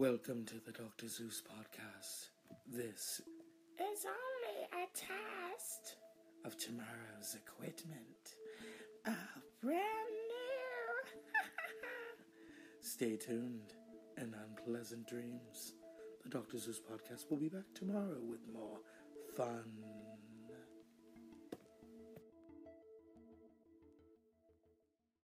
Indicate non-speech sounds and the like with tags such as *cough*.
Welcome to the Dr. Zeus podcast. This is only a test of tomorrow's equipment. A brand new. *laughs* Stay tuned and unpleasant dreams. The Dr. Zeus podcast will be back tomorrow with more fun.